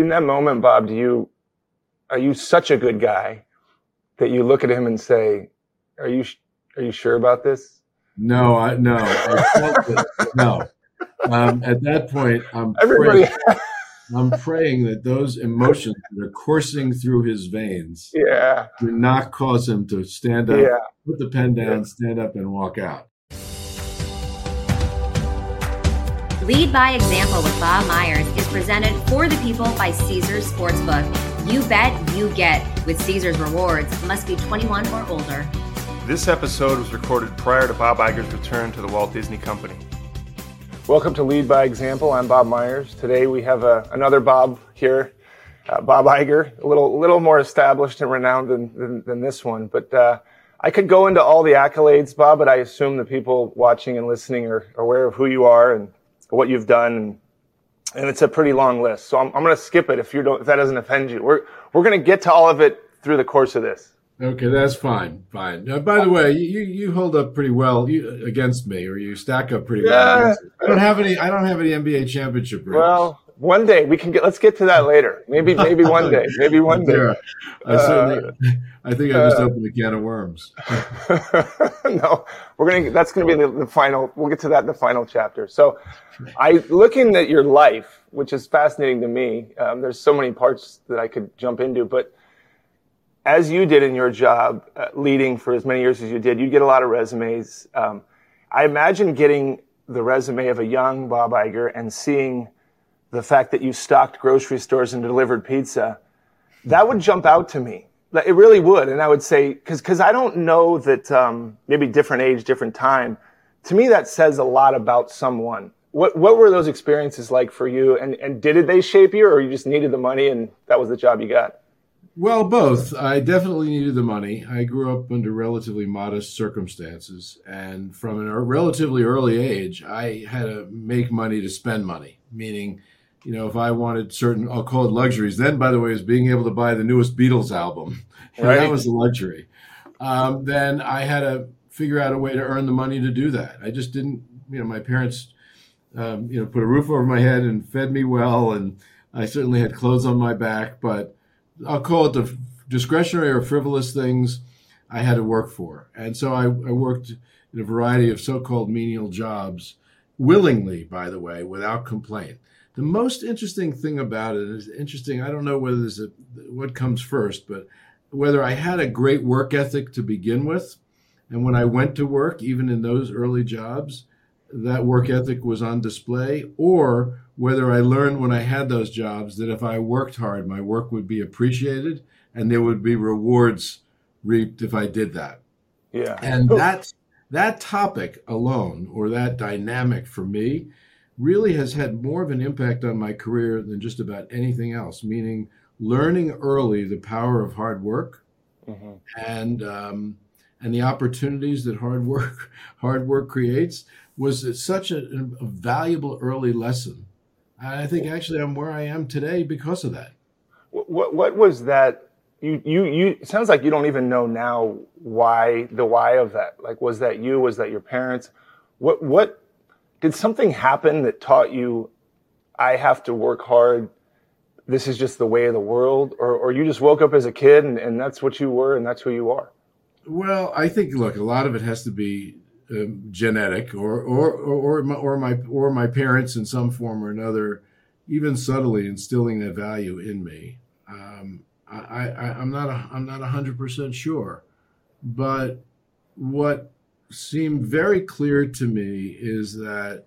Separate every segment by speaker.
Speaker 1: in that moment, Bob, do you are you such a good guy that you look at him and say, "Are you are you sure about this?"
Speaker 2: No, I no, I no. Um, at that point, I'm
Speaker 1: everybody.
Speaker 2: Praying, I'm praying that those emotions that are coursing through his veins,
Speaker 1: yeah,
Speaker 2: do not cause him to stand up,
Speaker 1: yeah.
Speaker 2: put the pen down, yeah. stand up, and walk out.
Speaker 3: Lead by Example with Bob Myers is presented for the people by Caesars Sportsbook. You bet, you get with Caesars Rewards. Must be 21 or older.
Speaker 4: This episode was recorded prior to Bob Iger's return to the Walt Disney Company.
Speaker 1: Welcome to Lead by Example. I'm Bob Myers. Today we have uh, another Bob here, uh, Bob Iger, a little little more established and renowned than, than, than this one. But uh, I could go into all the accolades, Bob, but I assume the people watching and listening are aware of who you are and what you've done, and, and it's a pretty long list. So I'm, I'm going to skip it if you don't, if that doesn't offend you. We're we're going to get to all of it through the course of this.
Speaker 2: Okay, that's fine. Fine. Uh, by the way, you, you hold up pretty well you, against me, or you stack up pretty
Speaker 1: yeah.
Speaker 2: well. I don't have any. I don't have any NBA championship rings.
Speaker 1: Well, one day we can get. Let's get to that later. Maybe maybe one day. Maybe one day.
Speaker 2: Yeah. I, uh, I think I just uh, opened a can of worms.
Speaker 1: no, we're gonna. That's gonna be the, the, final. We'll get to that in the final chapter. So, I looking at your life, which is fascinating to me. Um, there's so many parts that I could jump into, but as you did in your job, uh, leading for as many years as you did, you get a lot of resumes. Um, I imagine getting the resume of a young Bob Iger and seeing the fact that you stocked grocery stores and delivered pizza, that would jump out to me. It really would. And I would say, cause, cause I don't know that, um, maybe different age, different time. To me, that says a lot about someone. What, what were those experiences like for you? And, and did they shape you or you just needed the money and that was the job you got?
Speaker 2: Well, both. I definitely needed the money. I grew up under relatively modest circumstances. And from a relatively early age, I had to make money to spend money, meaning, you know, if I wanted certain, I'll call it luxuries. Then, by the way, is being able to buy the newest Beatles album. Right. that was a luxury. Um, then I had to figure out a way to earn the money to do that. I just didn't, you know, my parents, um, you know, put a roof over my head and fed me well. And I certainly had clothes on my back, but I'll call it the discretionary or frivolous things I had to work for. And so I, I worked in a variety of so called menial jobs, willingly, by the way, without complaint. The most interesting thing about it is interesting. I don't know whether there's a, what comes first, but whether I had a great work ethic to begin with. And when I went to work, even in those early jobs, that work ethic was on display, or whether I learned when I had those jobs that if I worked hard, my work would be appreciated and there would be rewards reaped if I did that.
Speaker 1: Yeah.
Speaker 2: And that that topic alone or that dynamic for me really has had more of an impact on my career than just about anything else, meaning learning early the power of hard work mm-hmm. and um, and the opportunities that hard work hard work creates was such a, a valuable early lesson. I think actually I'm where I am today because of that.
Speaker 1: What what was that? You you you. It sounds like you don't even know now why the why of that. Like, was that you? Was that your parents? What what did something happen that taught you? I have to work hard. This is just the way of the world, or or you just woke up as a kid and, and that's what you were and that's who you are.
Speaker 2: Well, I think look, a lot of it has to be um, genetic, or or or my, or my or my parents in some form or another, even subtly instilling that value in me. Um, I, I am not a, I'm not hundred percent sure, but what seemed very clear to me is that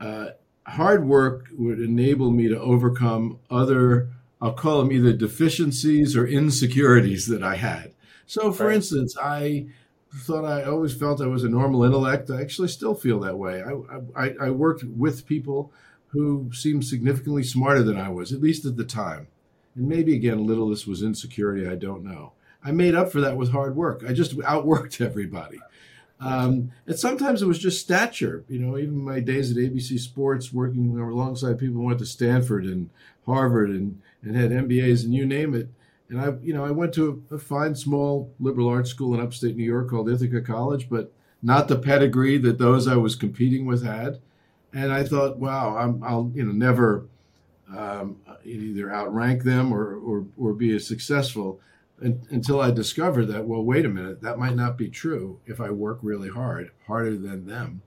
Speaker 2: uh, hard work would enable me to overcome other I'll call them either deficiencies or insecurities that I had. So, for right. instance, I thought I always felt I was a normal intellect. I actually still feel that way. I, I, I worked with people who seemed significantly smarter than I was, at least at the time. And maybe again, a little this was insecurity. I don't know. I made up for that with hard work. I just outworked everybody. Um, and sometimes it was just stature. You know, even my days at ABC Sports, working alongside people who went to Stanford and Harvard and, and had MBAs and you name it. And I, you know, I went to a, fine small liberal arts school in upstate New York called Ithaca College, but not the pedigree that those I was competing with had. And I thought, wow, I'm, I'll, you know, never, um, either outrank them or, or, or be as successful and, until I discovered that, well, wait a minute, that might not be true if I work really hard, harder than them.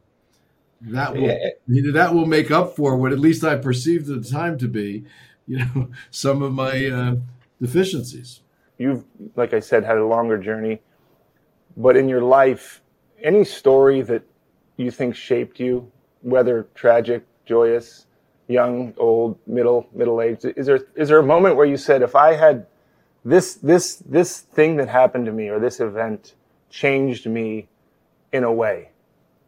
Speaker 2: That will yeah. that will make up for what at least I perceived at the time to be, you know, some of my uh, deficiencies.
Speaker 1: You've, like I said, had a longer journey, but in your life, any story that you think shaped you, whether tragic, joyous, young, old, middle, middle aged? Is there is there a moment where you said, if I had this this this thing that happened to me or this event changed me in a way?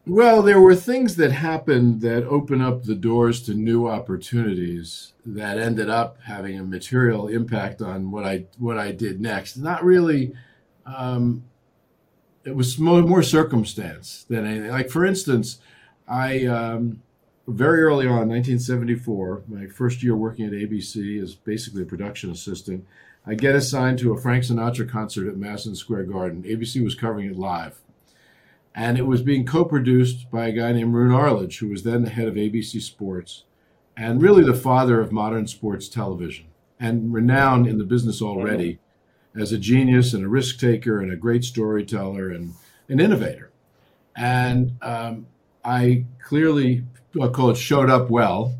Speaker 2: Well, there were things that happened that opened up the doors to new opportunities that ended up having a material impact on what I what I did next. Not really. Um, it was more, more circumstance than anything. Like for instance, I um, very early on, 1974, my first year working at ABC as basically a production assistant, I get assigned to a Frank Sinatra concert at Madison Square Garden. ABC was covering it live. And it was being co produced by a guy named Roone Arledge, who was then the head of ABC Sports and really the father of modern sports television and renowned in the business already as a genius and a risk taker and a great storyteller and an innovator. And um, I clearly I'll call it showed up well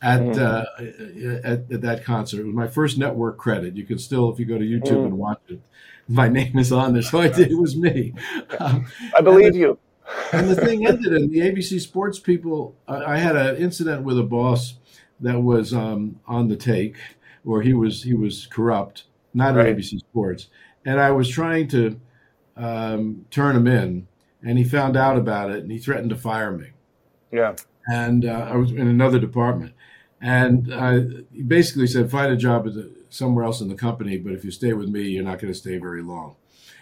Speaker 2: at, mm. uh, at, at that concert. It was my first network credit. You can still, if you go to YouTube mm. and watch it, my name is on there, so I did. It was me.
Speaker 1: Um, I believe
Speaker 2: the,
Speaker 1: you.
Speaker 2: and the thing ended, and the ABC Sports people. I, I had an incident with a boss that was um, on the take, or he was he was corrupt, not right. at ABC Sports, and I was trying to um, turn him in, and he found out about it, and he threatened to fire me.
Speaker 1: Yeah
Speaker 2: and uh, I was in another department. And uh, he basically said, find a job the, somewhere else in the company, but if you stay with me, you're not going to stay very long.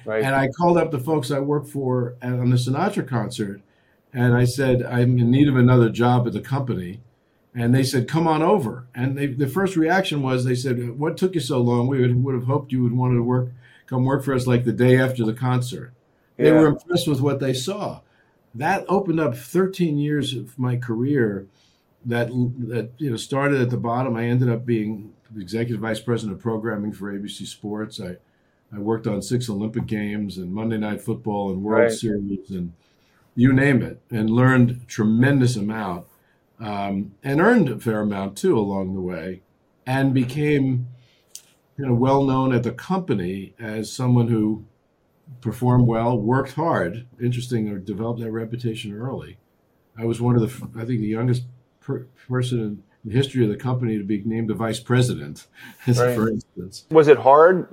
Speaker 2: Right. And I called up the folks I work for at, on the Sinatra concert, and I said, I'm in need of another job at the company. And they said, come on over. And they, the first reaction was, they said, what took you so long? We would, would have hoped you would want to work, come work for us like the day after the concert. Yeah. They were impressed with what they saw that opened up 13 years of my career that that you know started at the bottom. I ended up being executive vice president of programming for ABC Sports. I I worked on six Olympic Games and Monday Night Football and World right. Series and you name it, and learned tremendous amount um, and earned a fair amount too along the way, and became you know well known at the company as someone who performed well, worked hard. Interesting, or developed that reputation early. I was one of the, I think, the youngest per- person in the history of the company to be named a vice president, right. for instance.
Speaker 1: Was it hard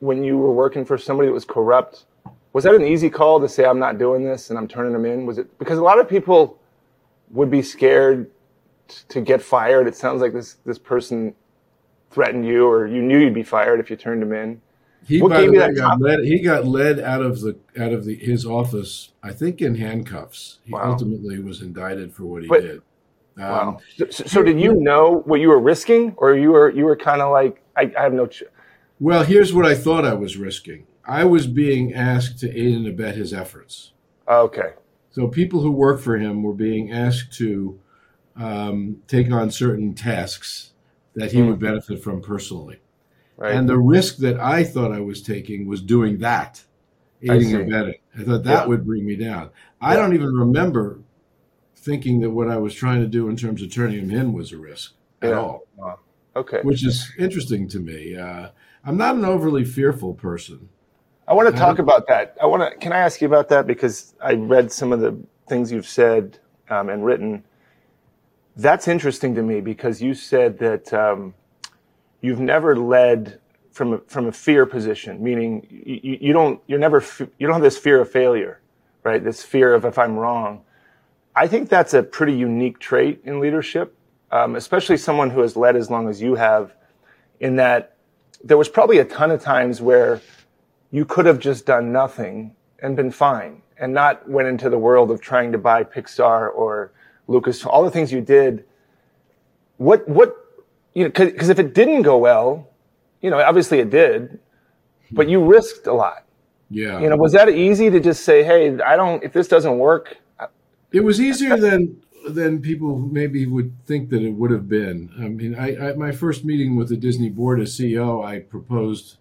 Speaker 1: when you were working for somebody that was corrupt? Was that an easy call to say, I'm not doing this and I'm turning them in? Was it because a lot of people would be scared to get fired? It sounds like this, this person threatened you or you knew you'd be fired if you turned them in.
Speaker 2: He, what gave that got led, he got led out of the out of the his office, I think, in handcuffs. He wow. ultimately was indicted for what he but, did.
Speaker 1: Um, wow. So, so, did you know what you were risking, or you were you were kind of like, I, I have no. Ch-
Speaker 2: well, here's what I thought I was risking. I was being asked to aid and abet his efforts.
Speaker 1: Okay.
Speaker 2: So people who work for him were being asked to um, take on certain tasks that he mm. would benefit from personally. Right. And the risk that I thought I was taking was doing that, aiding and abetting. I thought that yeah. would bring me down. I don't even remember thinking that what I was trying to do in terms of turning him in was a risk at all.
Speaker 1: Wow. Okay.
Speaker 2: Which is interesting to me. Uh, I'm not an overly fearful person.
Speaker 1: I want to talk about that. I want to. Can I ask you about that because I read some of the things you've said um, and written. That's interesting to me because you said that um, you've never led from a, from a fear position, meaning you, you don't, you're never, you don't have this fear of failure, right? This fear of if I'm wrong. I think that's a pretty unique trait in leadership, um, especially someone who has led as long as you have, in that there was probably a ton of times where you could have just done nothing and been fine and not went into the world of trying to buy Pixar or Lucas, all the things you did. What, what, you know, because if it didn't go well, you know, obviously it did, but you risked a lot.
Speaker 2: Yeah.
Speaker 1: You know, was that easy to just say, hey, I don't, if this doesn't work?
Speaker 2: It was easier than than people maybe would think that it would have been. I mean, I, I my first meeting with the Disney board as CEO, I proposed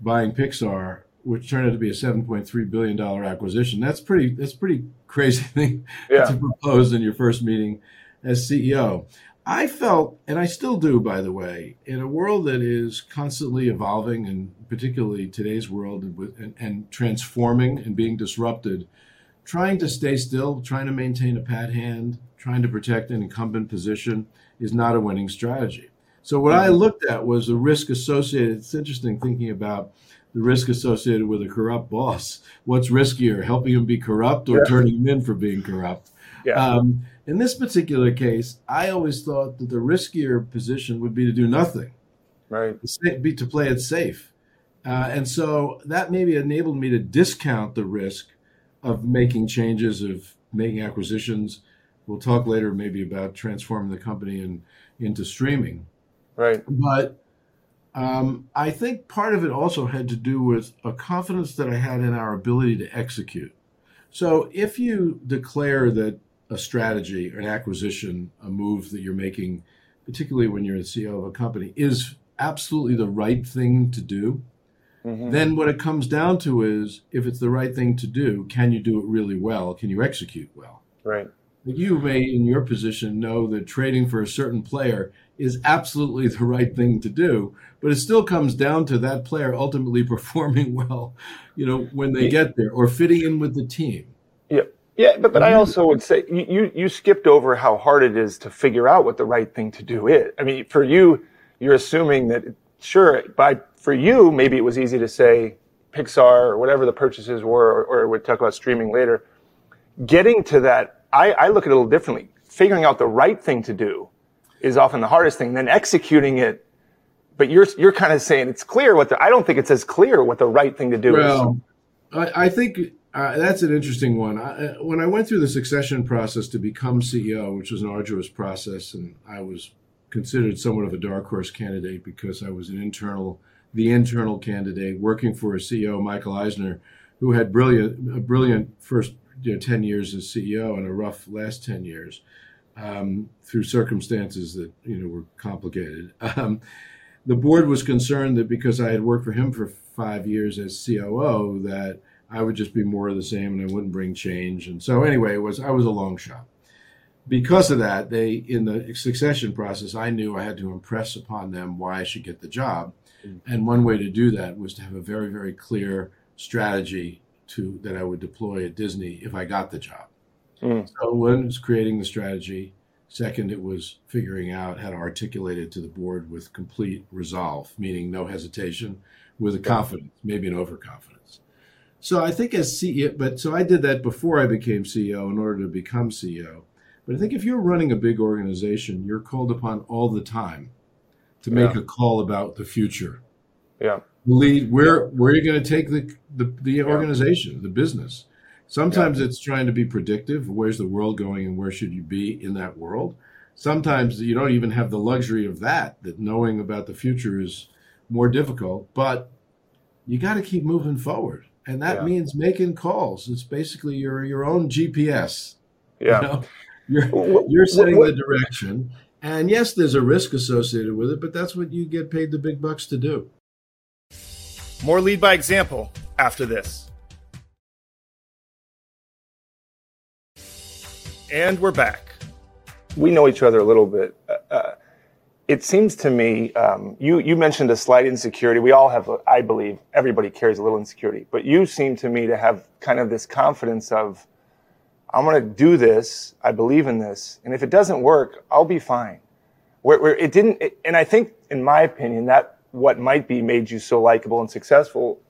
Speaker 2: buying Pixar, which turned out to be a seven point three billion dollar acquisition. That's pretty. That's pretty crazy thing
Speaker 1: Yeah.
Speaker 2: to propose in your first meeting as CEO. I felt, and I still do, by the way, in a world that is constantly evolving, and particularly today's world, and, and, and transforming and being disrupted, trying to stay still, trying to maintain a pat hand, trying to protect an incumbent position is not a winning strategy. So what I looked at was the risk associated. It's interesting thinking about the risk associated with a corrupt boss. What's riskier, helping him be corrupt or
Speaker 1: Yeah.
Speaker 2: turning him in for being corrupt?
Speaker 1: Yeah.
Speaker 2: Um, in this particular case, I always thought that the riskier position would be to do nothing,
Speaker 1: right.
Speaker 2: to be to play it safe, uh, and so that maybe enabled me to discount the risk of making changes, of making acquisitions. We'll talk later maybe about transforming the company and into streaming,
Speaker 1: Right.
Speaker 2: but um, I think part of it also had to do with a confidence that I had in our ability to execute. So if you declare that a strategy, an acquisition, a move that you're making, particularly when you're the CEO of a company, is absolutely the right thing to do,
Speaker 1: Mhm.
Speaker 2: then what it comes down to is if it's the right thing to do, can you do it really well? Can you execute well?
Speaker 1: Right.
Speaker 2: You may, in your position, know that trading for a certain player is absolutely the right thing to do, but it still comes down to that player ultimately performing well, you know, when they get there or fitting in with the team.
Speaker 1: Yeah. Yeah, but, but I
Speaker 2: Mhm.
Speaker 1: also would say you, you skipped over how hard it is to figure out what the right thing to do is. I mean, for you, you're assuming that sure, by for you, maybe it was easy to say Pixar or whatever the purchases were, or, or we'll talk about streaming later. Getting to that, I, I look at it a little differently. Figuring out the right thing to do is often the hardest thing. Then executing it, but you're you're kind of saying it's clear what the. I don't think it's as clear what the right thing to do is.
Speaker 2: Well, I, I think uh, that's an interesting one. I, uh, when I went through the succession process to become CEO, which was an arduous process, and I was considered somewhat of a dark horse candidate because I was an internal, the internal candidate working for a CEO, Michael Eisner, who had brilliant, a brilliant first you know, ten years as CEO and a rough last ten years um, through circumstances that you know were complicated. Um, the board was concerned that because I had worked for him for five years as COO, that I would just be more of the same and I wouldn't bring change. And so anyway, it was I was a long shot. Because of that, they in the succession process, I knew I had to impress upon them why I should get the job. And one way to do that was to have a very, very clear strategy to that I would deploy at Disney if I got the job.
Speaker 1: Mm.
Speaker 2: So one was creating the strategy. Second, it was figuring out how to articulate it to the board with complete resolve, meaning no hesitation, with a confidence, maybe an overconfidence. So I think as CEO, but so I did that before I became CEO in order to become CEO. But I think if you're running a big organization, you're called upon all the time to make
Speaker 1: Yeah.
Speaker 2: a call about the future.
Speaker 1: Yeah.
Speaker 2: Lead where where are you going to take the the, the organization, the business? Sometimes it's trying to be predictive. Where's the world going, and where should you be in that world? Sometimes you don't even have the luxury of that. That knowing about the future is more difficult, but you got to keep moving forward, and that
Speaker 1: Yeah.
Speaker 2: means making calls. It's basically your your own GPS.
Speaker 1: Yeah.
Speaker 2: You know? You're
Speaker 1: Wh-
Speaker 2: you're
Speaker 1: wh-
Speaker 2: setting
Speaker 1: wh-
Speaker 2: the direction, and yes, there's a risk associated with it, but that's what you get paid the big bucks to do.
Speaker 4: More lead by example after this. And we're back.
Speaker 1: we know each other a little bit. Uh, Uh, it seems to me, um, you you mentioned a slight insecurity. We all have, I believe, everybody carries a little insecurity, but you seem to me to have kind of this confidence of, I'm going to do this. I believe in this, and if it doesn't work, I'll be fine. Where, where it didn't, it, and I think, in my opinion, that what might be made you so likable and successful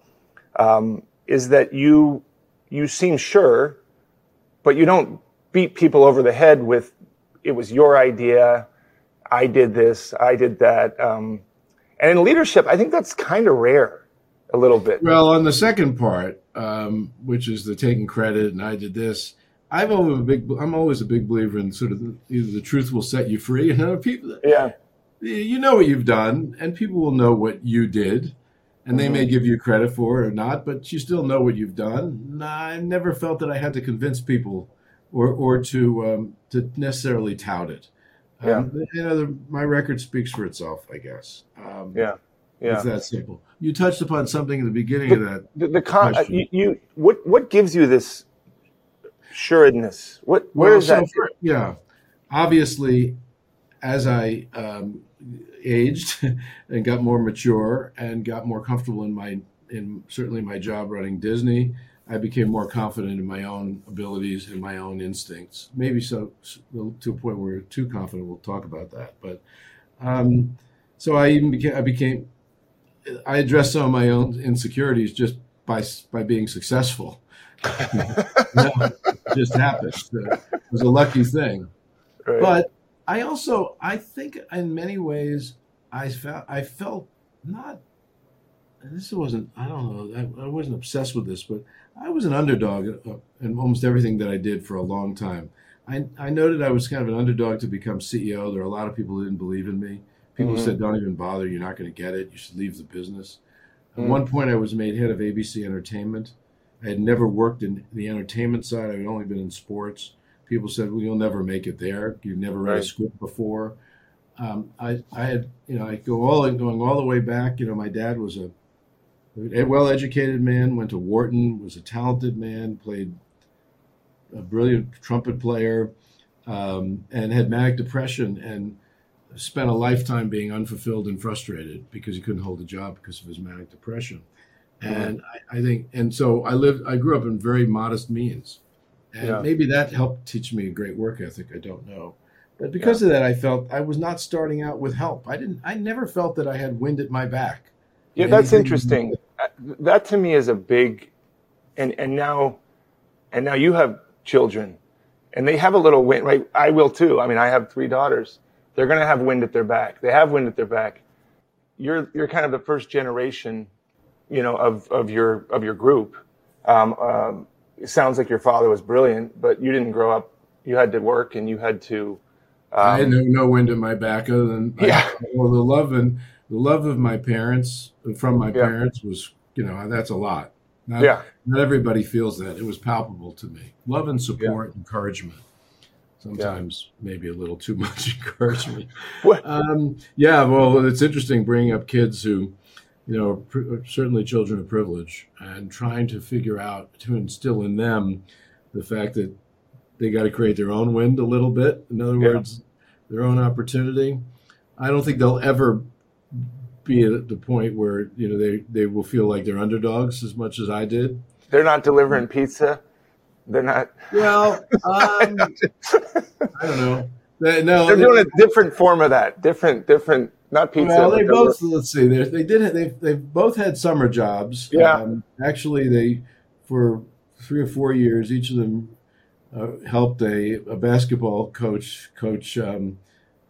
Speaker 1: um, is that you you seem sure, but you don't beat people over the head with it was your idea. I did this. I did that. Um, and in leadership, I think that's kind of rare, a little bit.
Speaker 2: Well, on the second part, um, which is the taking credit and I did this, I've always a big. I'm always a big believer in sort of the, either the truth will set you free, and other people,
Speaker 1: Yeah.
Speaker 2: you know what you've done, and people will know what you did, and they may give you credit for it or not, but you still know what you've done. Nah, I never felt that I had to convince people or or to um, to necessarily tout it. Um, you know, the, my record speaks for itself, I guess. Um,
Speaker 1: yeah, yeah.
Speaker 2: It's that simple. You touched upon something at the beginning of that.
Speaker 1: The, the con- uh, you, you, what what gives you this sureness? What where well, is so that? For,
Speaker 2: yeah, obviously, as I um, aged and got more mature and got more comfortable in my in certainly my job running Disney, I became more confident in my own abilities and my own instincts. Maybe so to a point where too confident. We'll talk about that. But um, so I even became I became I addressed some of my own insecurities just by by being successful. just happened. It was a lucky thing. Right. But I also I think in many ways I felt I felt not this wasn't I don't know I, I wasn't obsessed with this but I was an underdog in almost everything that I did for a long time. I, I noted I was kind of an underdog to become CEO. There were a lot of people who didn't believe in me. People mm-hmm. said, "Don't even bother. You're not going to get it. You should leave the business." At mm-hmm. one point, I was made head of ABC Entertainment. I had never worked in the entertainment side. I had only been in sports. People said, "Well, you'll never make it there. You've never read right. a script before." Um, I, I had, you know, I go all going all the way back. You know, my dad was a a well-educated man, went to Wharton, was a talented man, played a brilliant trumpet player, um, and had manic depression and spent a lifetime being unfulfilled and frustrated because he couldn't hold a job because of his manic depression. And I, I think, and so I lived, I grew up in very modest means. And yeah. maybe that helped teach me a great work ethic. I don't know. But because yeah. of that, I felt I was not starting out with help. I didn't, I never felt that I had wind at my back.
Speaker 1: Yeah, that's interesting. That to me is a big, and and now, and now you have children, and they have a little wind. Right, I will too. I mean, I have three daughters. They're going to have wind at their back. They have wind at their back. You're you're kind of the first generation, you know, of of your of your group. Um, um, it sounds like your father was brilliant, but you didn't grow up. You had to work, and you had to.
Speaker 2: Um, I had no, no wind at my back other than yeah. I, well, the love and the love of my parents from my yeah. parents was you know that's a lot. Not, yeah. not everybody feels that. It was palpable to me. Love and support yeah. encouragement. Sometimes yeah. maybe a little too much encouragement. Um, yeah well it's interesting bringing up kids who you know pr- certainly children of privilege and trying to figure out to instill in them the fact that they got to create their own wind a little bit. In other words their own opportunity. I don't think they'll ever be at the point where you know they they will feel like they're underdogs as much as I did.
Speaker 1: They're not delivering pizza. They're not.
Speaker 2: Well, um, I don't know. They, no,
Speaker 1: they're doing a different form of that. Different, different. Not pizza.
Speaker 2: Well, they both. Let's see. They did. They they both had summer jobs.
Speaker 1: Yeah. Um,
Speaker 2: actually, they for three or four years, each of them uh, helped a, a basketball coach coach um,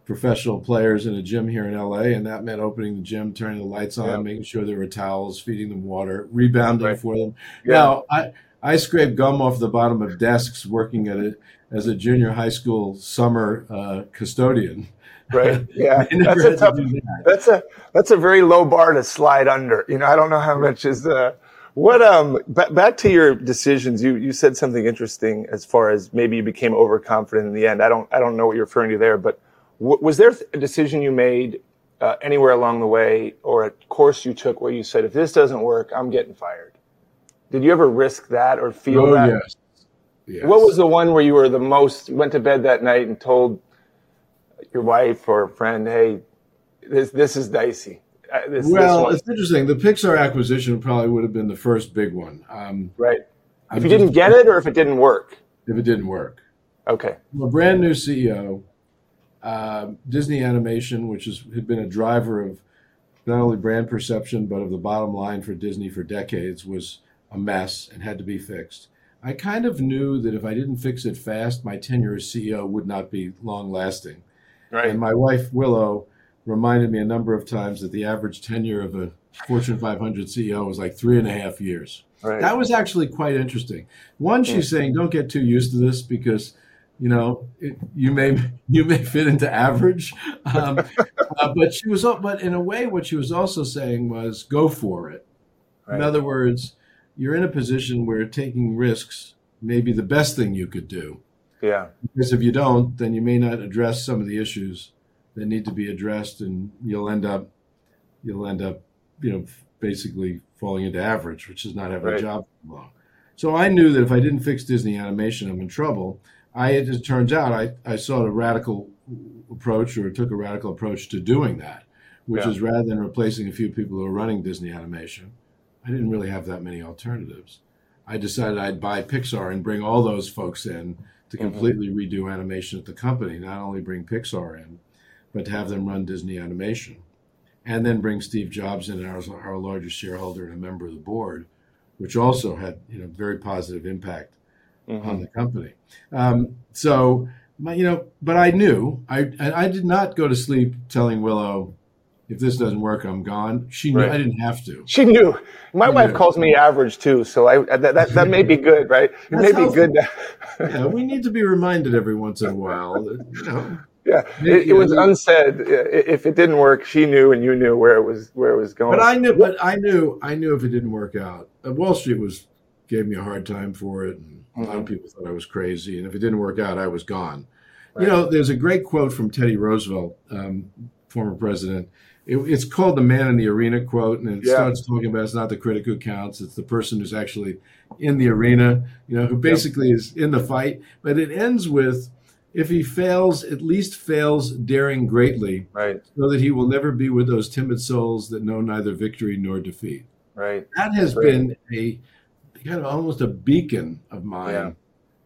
Speaker 2: professional players in a gym here in LA, and that meant opening the gym, turning the lights on, yeah. making sure there were towels, feeding them water, rebounding right. for them. Yeah. Now, I I scraped gum off the bottom of desks working at it as a junior high school summer uh, custodian.
Speaker 1: Right. Yeah. that's a tough, that. that's a that's a very low bar to slide under. You know, I don't know how much is uh what um b- back to your decisions you you said something interesting as far as maybe you became overconfident in the end. I don't I don't know what you're referring to there, but was there a decision you made uh, anywhere along the way or a course you took where you said, if this doesn't work, I'm getting fired? Did you ever risk that or feel oh, that?
Speaker 2: Yes. yes.
Speaker 1: What was the one where you were the most, went to bed that night and told your wife or friend, hey, this, this is dicey?
Speaker 2: Uh, this, well, this it's interesting. The Pixar acquisition probably would have been the first big one. Um,
Speaker 1: right. If you didn't get it or if it didn't work?
Speaker 2: If it didn't work.
Speaker 1: Okay.
Speaker 2: A brand new CEO uh, Disney Animation, which has had been a driver of not only brand perception but of the bottom line for Disney for decades, was a mess and had to be fixed. I kind of knew that if I didn't fix it fast, my tenure as CEO would not be long lasting. Right. And my wife Willow reminded me a number of times that the average tenure of a Fortune 500 CEO was like three and a half years. Right. That was actually quite interesting. One, she's saying, don't get too used to this because you know it, you may you may fit into average um, uh, but she was but in a way what she was also saying was go for it right. in other words you're in a position where taking risks may be the best thing you could do
Speaker 1: Yeah.
Speaker 2: Because if you don't, then you may not address some of the issues that need to be addressed, and you'll end up you'll end up you know basically falling into average, which is not having
Speaker 1: Right.
Speaker 2: a job for long. So I knew that if I didn't fix Disney animation, I'm in trouble. I it turns out I, I saw a radical approach or took a radical approach to doing that, which
Speaker 1: Yeah.
Speaker 2: is rather than replacing a few people who are running Disney animation, I didn't really have that many alternatives. I decided I'd buy Pixar and bring all those folks in to
Speaker 1: Mhm.
Speaker 2: completely redo animation at the company, not only bring Pixar in, but to have them run Disney animation. And then bring Steve Jobs in, our, our largest shareholder and a member of the board, which also had you know very positive impact
Speaker 1: Mhm.
Speaker 2: on the company. Um, so, my, you know, but I knew I I I did not go to sleep telling Willow, if this doesn't work, I'm gone. She knew
Speaker 1: Right.
Speaker 2: I didn't have to.
Speaker 1: She knew. My
Speaker 2: She
Speaker 1: wife
Speaker 2: knew.
Speaker 1: calls me average too, so I that that, that may be good, right? It
Speaker 2: That's
Speaker 1: may be good. To,
Speaker 2: Yeah, we need to be reminded every once in a while. That, you know,
Speaker 1: yeah, it, it was unsaid. If it didn't work, she knew, and you knew where it was where it was going.
Speaker 2: but I knew. But I knew. I knew if it didn't work out, uh, Wall Street was gave me a hard time for it, and a lot of
Speaker 1: Mhm.
Speaker 2: people thought I was crazy. And if it didn't work out, I was gone.
Speaker 1: Right.
Speaker 2: You know, there's a great quote from Teddy Roosevelt, um, former president. It, it's called the "Man in the Arena" quote, and it
Speaker 1: Yeah.
Speaker 2: starts talking about it's not the critic who counts; it's the person who's actually in the arena. You know, who basically is in the fight. But it ends with, "If he fails, at least fails daring greatly,
Speaker 1: right,
Speaker 2: so that he will never be with those timid souls that know neither victory nor defeat."
Speaker 1: right,
Speaker 2: That has
Speaker 1: Great.
Speaker 2: been a kind of almost a beacon of mine
Speaker 1: Yeah.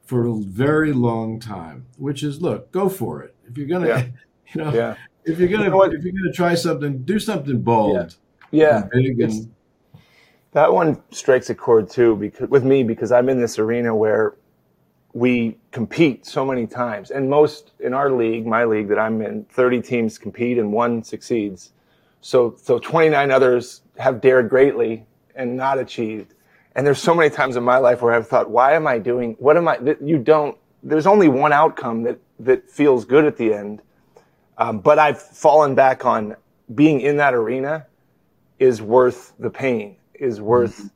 Speaker 2: for a very long time. Which is, look, go for it. If you're gonna,
Speaker 1: Yeah.
Speaker 2: you know,
Speaker 1: yeah,
Speaker 2: if you're gonna,
Speaker 1: You know
Speaker 2: if you're gonna try something, do something bold,
Speaker 1: yeah.
Speaker 2: and and
Speaker 1: That one strikes a chord too, because with me because I'm in this arena where we compete so many times, and most in our league, my league that I'm in, 30 teams compete and one succeeds. So, so 29 others have dared greatly and not achieved. And there's so many times in my life where I've thought, why am I doing? What am I? That you don't. There's only one outcome that that feels good at the end. Um, but I've fallen back on being in that arena is worth the pain, is worth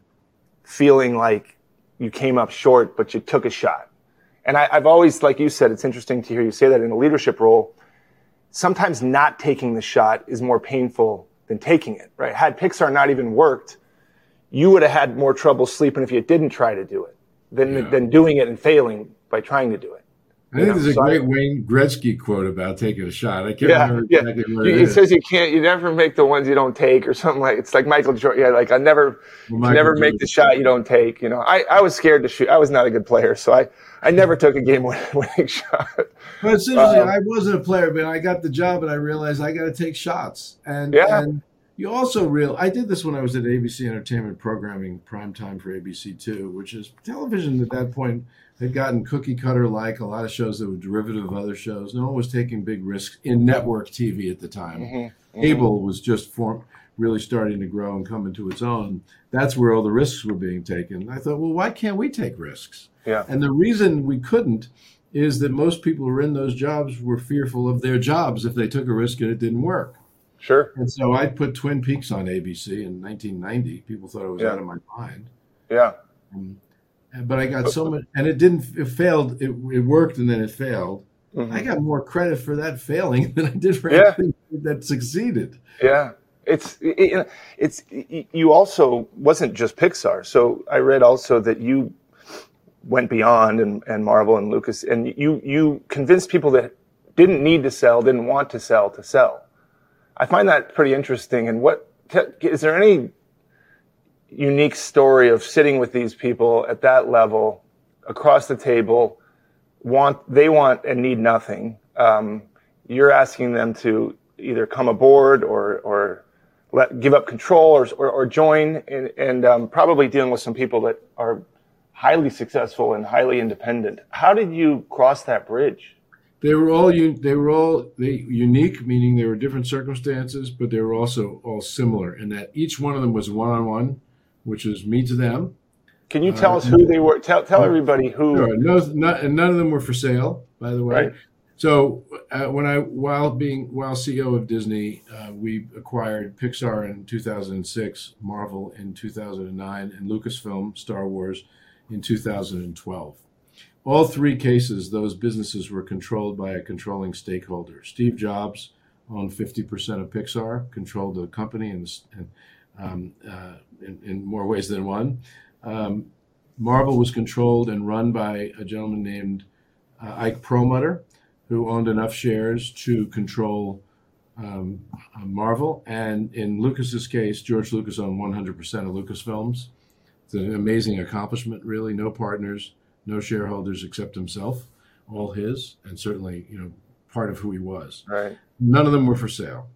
Speaker 1: feeling like you came up short, but you took a shot. And I, I've always, like you said, it's interesting to hear you say that in a leadership role. Sometimes not taking the shot is more painful than taking it, right? Had Pixar not even worked, you would have had more trouble sleeping if you didn't try to do it than,
Speaker 2: Yeah.
Speaker 1: than doing it and failing by trying to do it.
Speaker 2: I think
Speaker 1: Yeah,
Speaker 2: there's a
Speaker 1: so I-
Speaker 2: great Wayne Gretzky quote about taking a shot. I can't
Speaker 1: Yeah,
Speaker 2: remember
Speaker 1: yeah.
Speaker 2: exactly
Speaker 1: You-
Speaker 2: it
Speaker 1: It
Speaker 2: is.
Speaker 1: says you can't, you never make the ones you don't take or something like, it's like Michael Jordan. Yeah, like I never,
Speaker 2: Well,
Speaker 1: never make the shot you don't take. You know, I, I was scared to shoot. I was not a good player, so I, I never took a game winning shot.
Speaker 2: But it's interesting.
Speaker 1: Um,
Speaker 2: I wasn't a player, but I got the job, and I realized I got to take shots. And
Speaker 1: Yeah.
Speaker 2: and you also real. I did this when I was at ABC Entertainment Programming, prime time for ABC Two, which is television at that point had gotten cookie cutter like a lot of shows that were derivative of other shows. No one was taking big risks in network TV at the time.
Speaker 1: Mm-hmm.
Speaker 2: Cable was just form, really starting to grow and come into its own. That's where all the risks were being taken. I thought, well, why can't we take risks?
Speaker 1: Yeah.
Speaker 2: And the reason we couldn't is that most people who were in those jobs were fearful of their jobs if they took a risk and it didn't work.
Speaker 1: Sure.
Speaker 2: And so I put Twin Peaks on ABC in 1990. People thought I was
Speaker 1: Yeah.
Speaker 2: out of my mind.
Speaker 1: Yeah.
Speaker 2: Um, but I got so much, and it didn't, it failed. It, it worked and then it failed.
Speaker 1: Mhm.
Speaker 2: I got more credit for that failing than I did for
Speaker 1: Yeah.
Speaker 2: anything that succeeded.
Speaker 1: Yeah. It's it, it's you also wasn't just Pixar. So I read also that you went beyond and, and Marvel and Lucas and you you convinced people that didn't need to sell, didn't want to sell to sell. I find that pretty interesting. And what is there any unique story of sitting with these people at that level across the table want they want and need nothing? Um, you're asking them to either come aboard or or let give up control or or, or join. And, and um, probably dealing with some people that are highly successful and highly independent. How did you cross that bridge
Speaker 2: They were all they were all they, unique, meaning they were different circumstances, but they were also all similar in that each one of them was one on one, which is me to them.
Speaker 1: can you tell us who they were tell, tell everybody who
Speaker 2: Sure, no, not, and none of them were for sale, by the way.
Speaker 1: Right.
Speaker 2: So uh, when I, while being while CEO of Disney, uh, we acquired Pixar in 2006, Marvel in 2009, and Lucasfilm Star Wars in 2012. All three cases, those businesses were controlled by a controlling stakeholder. Steve Jobs owned 50% of Pixar, controlled the company in, um, uh, in, in, more ways than one. Um, Marvel was controlled and run by a gentleman named uh, Ike Perlmutter, who owned enough shares to control um, Marvel. And in Lucas's case, George Lucas owned 100% of Lucasfilms. It's an amazing accomplishment, really. No partners, no shareholders except himself, all his, and certainly, you know, part of who he was.
Speaker 1: Right.
Speaker 2: None of them were for sale.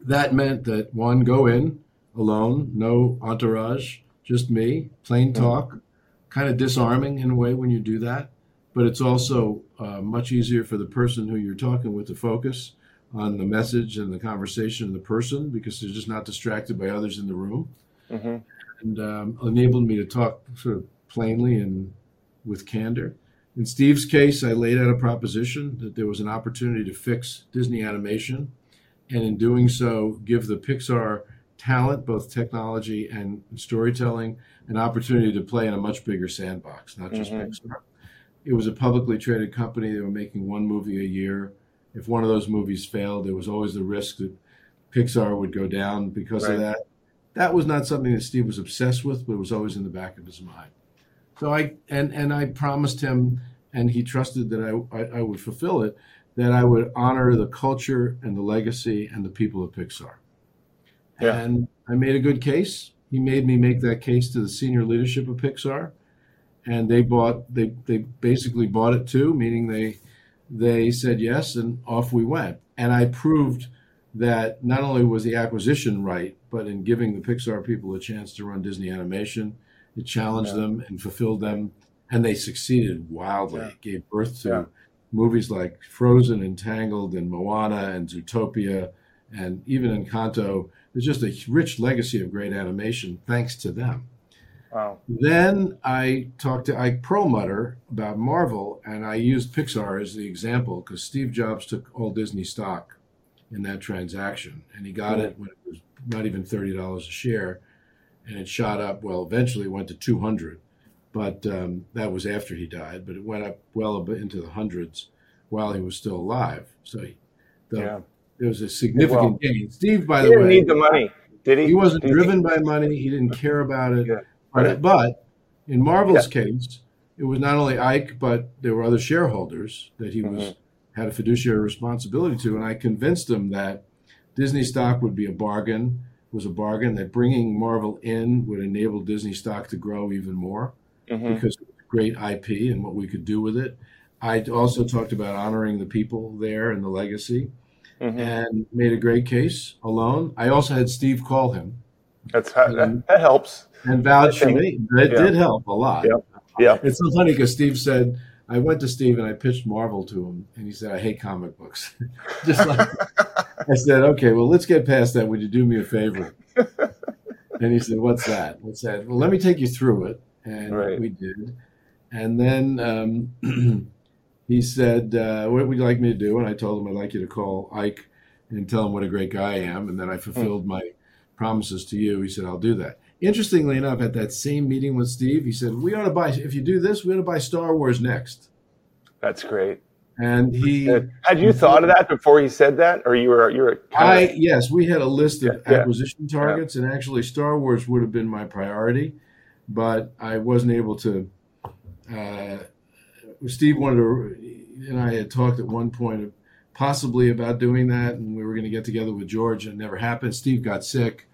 Speaker 2: That meant that one, go in alone, no entourage, just me, plain mm-hmm. talk, kind of disarming in a way when you do that. But it's also uh, much easier for the person who you're talking with to focus on the message and the conversation and the person because they're just not distracted by others in the room. Mm-hmm. And um, enabled me to talk sort of plainly and with candor. In Steve's case, I laid out a proposition that there was an opportunity to fix Disney animation, and in doing so, give the Pixar talent, both technology and storytelling, an opportunity to play in a much bigger sandbox, not just mm-hmm. Pixar. It was a publicly traded company. They were making one movie a year. If one of those movies failed, there was always the risk that Pixar would go down because right. of that. That was not something that Steve was obsessed with, but it was always in the back of his mind. So I and and I promised him, and he trusted that I, I, I would fulfill it. That I would honor the culture and the legacy and the people of Pixar. Yeah. And I made a good case. He made me make that case to the senior leadership of Pixar, and they bought they they basically bought it too, meaning they they said yes, and off we went. And I proved that not only was the acquisition right, but in giving the Pixar people a chance to run Disney animation, it challenged yeah. them and fulfilled them, and they succeeded wildly. Yeah. It gave birth to yeah. movies like Frozen and Tangled and Moana and Zootopia, and even Encanto. There's just a rich legacy of great animation thanks to them. Wow. Then I talked to Ike Perlmutter about Marvel, and I used Pixar as the example because Steve Jobs took all Disney stock in that transaction, and he got hmm. it when it was not even thirty dollars a share and it shot up. Well, eventually went to 200, but um, that was after he died. But it went up well into the hundreds while he was still alive. So he, the, yeah. there was a significant well, gain. Steve, by the
Speaker 1: way,
Speaker 2: didn't
Speaker 1: need the money. Did he?
Speaker 2: He wasn't driven he? by money. He didn't care about it. Yeah. But, but in Marvel's yeah. case, it was not only Ike, but there were other shareholders that he was mm-hmm. had a fiduciary responsibility to, and I convinced him that Disney stock would be a bargain was a bargain that bringing Marvel in would enable Disney stock to grow even more mm-hmm. because of great IP and what we could do with it. I also talked about honoring the people there and the legacy mm-hmm. and made a great case alone. I also had Steve call him.
Speaker 1: That's how, that, that, helps.
Speaker 2: And vouch for me. It yeah. did help a lot.
Speaker 1: Yeah. yeah.
Speaker 2: It's so funny because Steve said, I went to Steve and I pitched Marvel to him, and he said, "I hate comic books." Just like I said, "Okay, well, let's get past that. Would you do me a favor?" and he said, "What's that? What's that?" Well, let me take you through it, and right. we did. And then um, he said, uh, "What would you like me to do?" And I told him, "I'd like you to call Ike and tell him what a great guy I am." And then I fulfilled mm. my promises to you. He said, "I'll do that." Interestingly enough, at that same meeting with Steve, he said, "We ought to buy. If you do this, we ought to buy Star Wars next."
Speaker 1: That's great.
Speaker 2: And he
Speaker 1: had you thought of that before he said that, or you were you were.
Speaker 2: I yes, we had a list of yeah, acquisition yeah, targets, and actually Star Wars would have been my priority, but I wasn't able to. Uh, Steve wanted to, and I had talked at one point possibly about doing that, and we were going to get together with George, and it never happened. Steve got sick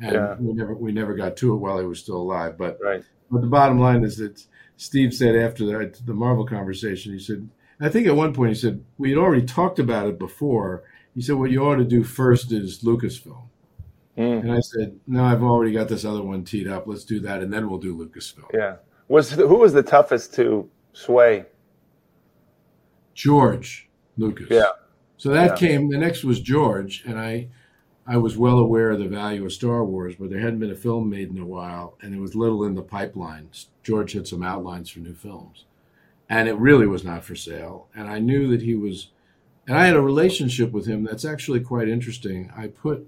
Speaker 2: and yeah. we never we never got to it while he was still alive. But
Speaker 1: right.
Speaker 2: but the bottom line is that Steve said after the, the Marvel conversation, he said, I think at one point he said we had already talked about it before. He said what you ought to do first is Lucasfilm. Mm. And I said, no, I've already got this other one teed up. Let's do that, and then we'll do Lucasfilm.
Speaker 1: Yeah. Was who was the toughest to sway?
Speaker 2: George Lucas.
Speaker 1: Yeah.
Speaker 2: So that yeah. came. The next was George, and I I was well aware of the value of Star Wars, but there hadn't been a film made in a while, and there was little in the pipeline. George had some outlines for new films, and it really was not for sale. And I knew that he was, and I had a relationship with him that's actually quite interesting. I put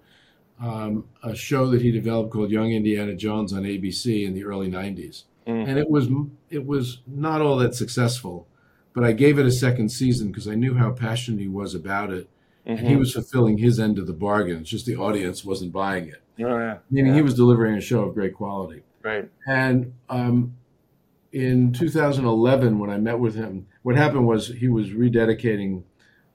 Speaker 2: um, a show that he developed called Young Indiana Jones on ABC in the early 90s.
Speaker 1: Mm.
Speaker 2: and it was it was not all that successful. But I gave it a second season because I knew how passionate he was about it, and he
Speaker 1: Mhm.
Speaker 2: was fulfilling his end of the bargain. It's just the audience wasn't buying it,
Speaker 1: Oh, yeah.
Speaker 2: meaning
Speaker 1: yeah.
Speaker 2: he was delivering a show of great quality.
Speaker 1: right.
Speaker 2: And um, in 2011, when I met with him, what happened was he was rededicating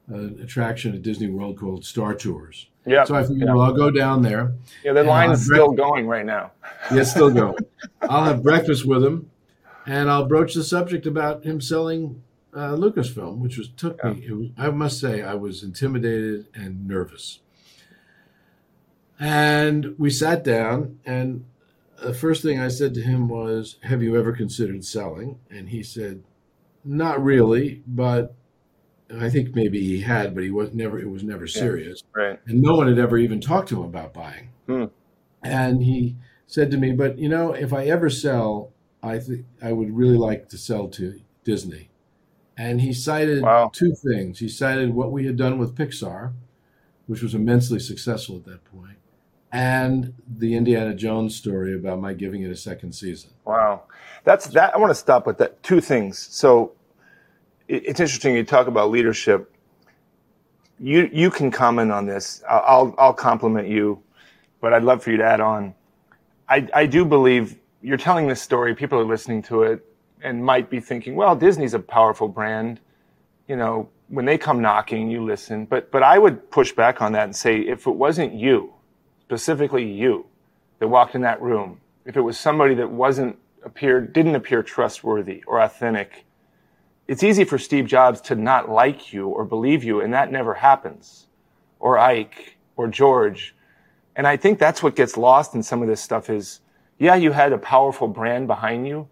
Speaker 2: an attraction at Disney World called Star Tours.
Speaker 1: Yeah.
Speaker 2: So I figured,
Speaker 1: yeah.
Speaker 2: well, I'll go down there.
Speaker 1: yeah, the line is still going right now.
Speaker 2: Yeah, still going. I'll have breakfast with him, and I'll broach the subject about him selling uh, Lucasfilm, which was took me. It was, I must say, I was intimidated and nervous. And we sat down, and the first thing I said to him was, "Have you ever considered selling?" And he said, "Not really, but." I think maybe he had, but he was never. It was never serious
Speaker 1: Right.
Speaker 2: and no one had ever even talked to him about buying.
Speaker 1: Hmm.
Speaker 2: And he said to me, "But you know, if I ever sell, I think I would really like to sell to Disney." And he cited
Speaker 1: Wow.
Speaker 2: two things. He cited what we had done with Pixar, which was immensely successful at that point, and the Indiana Jones story about my giving it a second season.
Speaker 1: Wow, that's that. I want to stop with that. Two things. So it, it's interesting you talk about leadership. You you can comment on this. I'll I'll, compliment you, but I'd love for you to add on. I I do believe you're telling this story. People are listening to it and might be thinking, well, Disney's a powerful brand. You know, when they come knocking, you listen. But but I would push back on that and say, if it wasn't you, specifically you, that walked in that room, if it was somebody that wasn't appeared didn't appear trustworthy or authentic, it's easy for Steve Jobs to not like you or believe you, and that never happens. Or Ike or George. And I think that's what gets lost in some of this stuff is, yeah, you had a powerful brand behind you,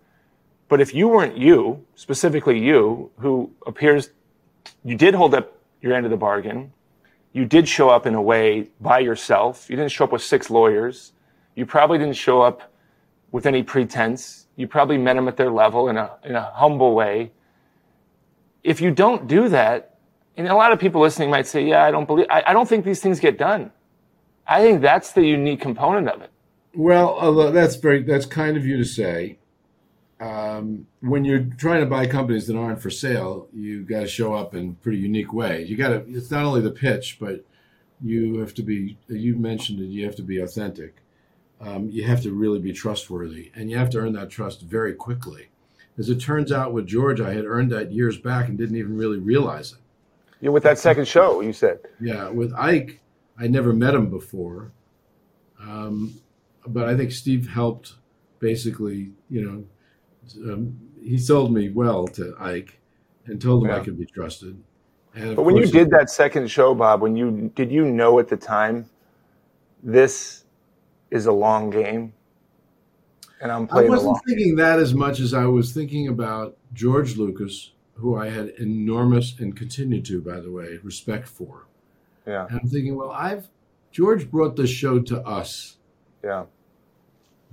Speaker 1: but if you weren't you, specifically you, who appears, you did hold up your end of the bargain, you did show up in a way by yourself. You didn't show up with six lawyers. You probably didn't show up with any pretense. You probably met them at their level in a, in a humble way. If you don't do that, and a lot of people listening might say, yeah, I don't believe, I, I don't think these things get done. I think that's the unique component of it.
Speaker 2: Well, that's very that's kind of you to say. Um, when you're trying to buy companies that aren't for sale, you got to show up in pretty unique ways. You got to. It's not only the pitch, but you have to be. You mentioned it. You have to be authentic. Um, you have to really be trustworthy, and you have to earn that trust very quickly. As it turns out, with George, I had earned that years back and didn't even really realize it.
Speaker 1: You're with that second show, you said.
Speaker 2: Yeah, with Ike, I never met him before, um, but I think Steve helped. Basically, you know, um, he sold me well to Ike, and told him I could be trusted.
Speaker 1: But when you did that second show, Bob, when you did you know at the time this is a long game? And I'm
Speaker 2: I wasn't thinking that as much as I was thinking about George Lucas, who I had enormous and continue to, by the way, respect for.
Speaker 1: Yeah,
Speaker 2: And I'm thinking, well, I've George brought this show to us.
Speaker 1: yeah,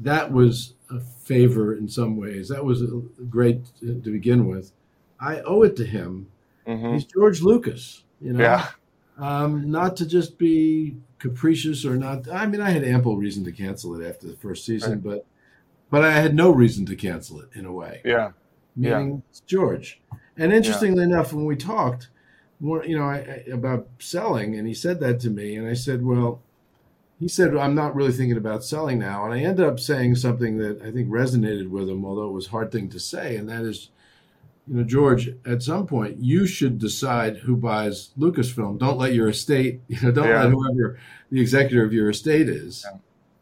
Speaker 2: that was a favor in some ways. That was great to to begin with. I owe it to him.
Speaker 1: hmm
Speaker 2: He's George Lucas, you know.
Speaker 1: yeah,
Speaker 2: Um, not to just be capricious or not. I mean, I had ample reason to cancel it after the first season,
Speaker 1: Right.
Speaker 2: but but I had no reason to cancel it in a way.
Speaker 1: yeah, Yeah.
Speaker 2: Meaning it's George. And interestingly enough, when we talked, more, you know, I, I, about selling, and he said that to me, and I said, well, he said, I'm not really thinking about selling now. And I ended up saying something that I think resonated with him, although it was a hard thing to say. And that is, you know, George, at some point, you should decide who buys Lucasfilm. Don't let your estate, you know, don't
Speaker 1: Yeah.
Speaker 2: let whoever the executor of your estate is.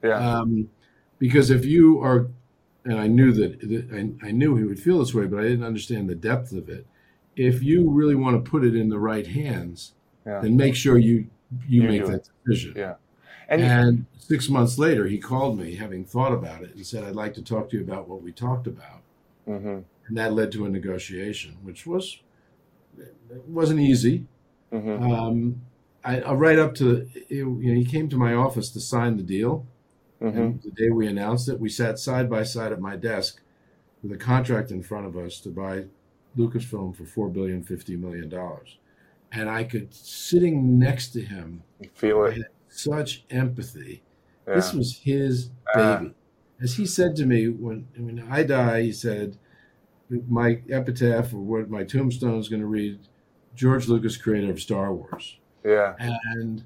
Speaker 1: yeah,
Speaker 2: Um, because if you are, and I knew that, I, I knew he would feel this way, but I didn't understand the depth of it. If you really want to put it in the right hands,
Speaker 1: yeah.
Speaker 2: then make sure you you,
Speaker 1: You
Speaker 2: make that decision.
Speaker 1: Yeah. And,
Speaker 2: And six months later, he called me, having thought about it, and said, "I'd like to talk to you about what we talked about."
Speaker 1: Mhm,
Speaker 2: And that led to a negotiation, which was it wasn't easy.
Speaker 1: mhm.
Speaker 2: Um, I, I right up to you know, he came to my office to sign the deal.
Speaker 1: Mhm.
Speaker 2: And the day we announced it, we sat side by side at my desk with a contract in front of us to buy Lucasfilm for four billion fifty million dollars. And I could sitting next to him,
Speaker 1: Feel
Speaker 2: I
Speaker 1: it.
Speaker 2: Such empathy.
Speaker 1: Yeah.
Speaker 2: This was his
Speaker 1: Ah.
Speaker 2: baby. as he said to me when when I die, he said, my epitaph or what my tombstone is going to read, George Lucas, creator of Star Wars.
Speaker 1: Yeah.
Speaker 2: And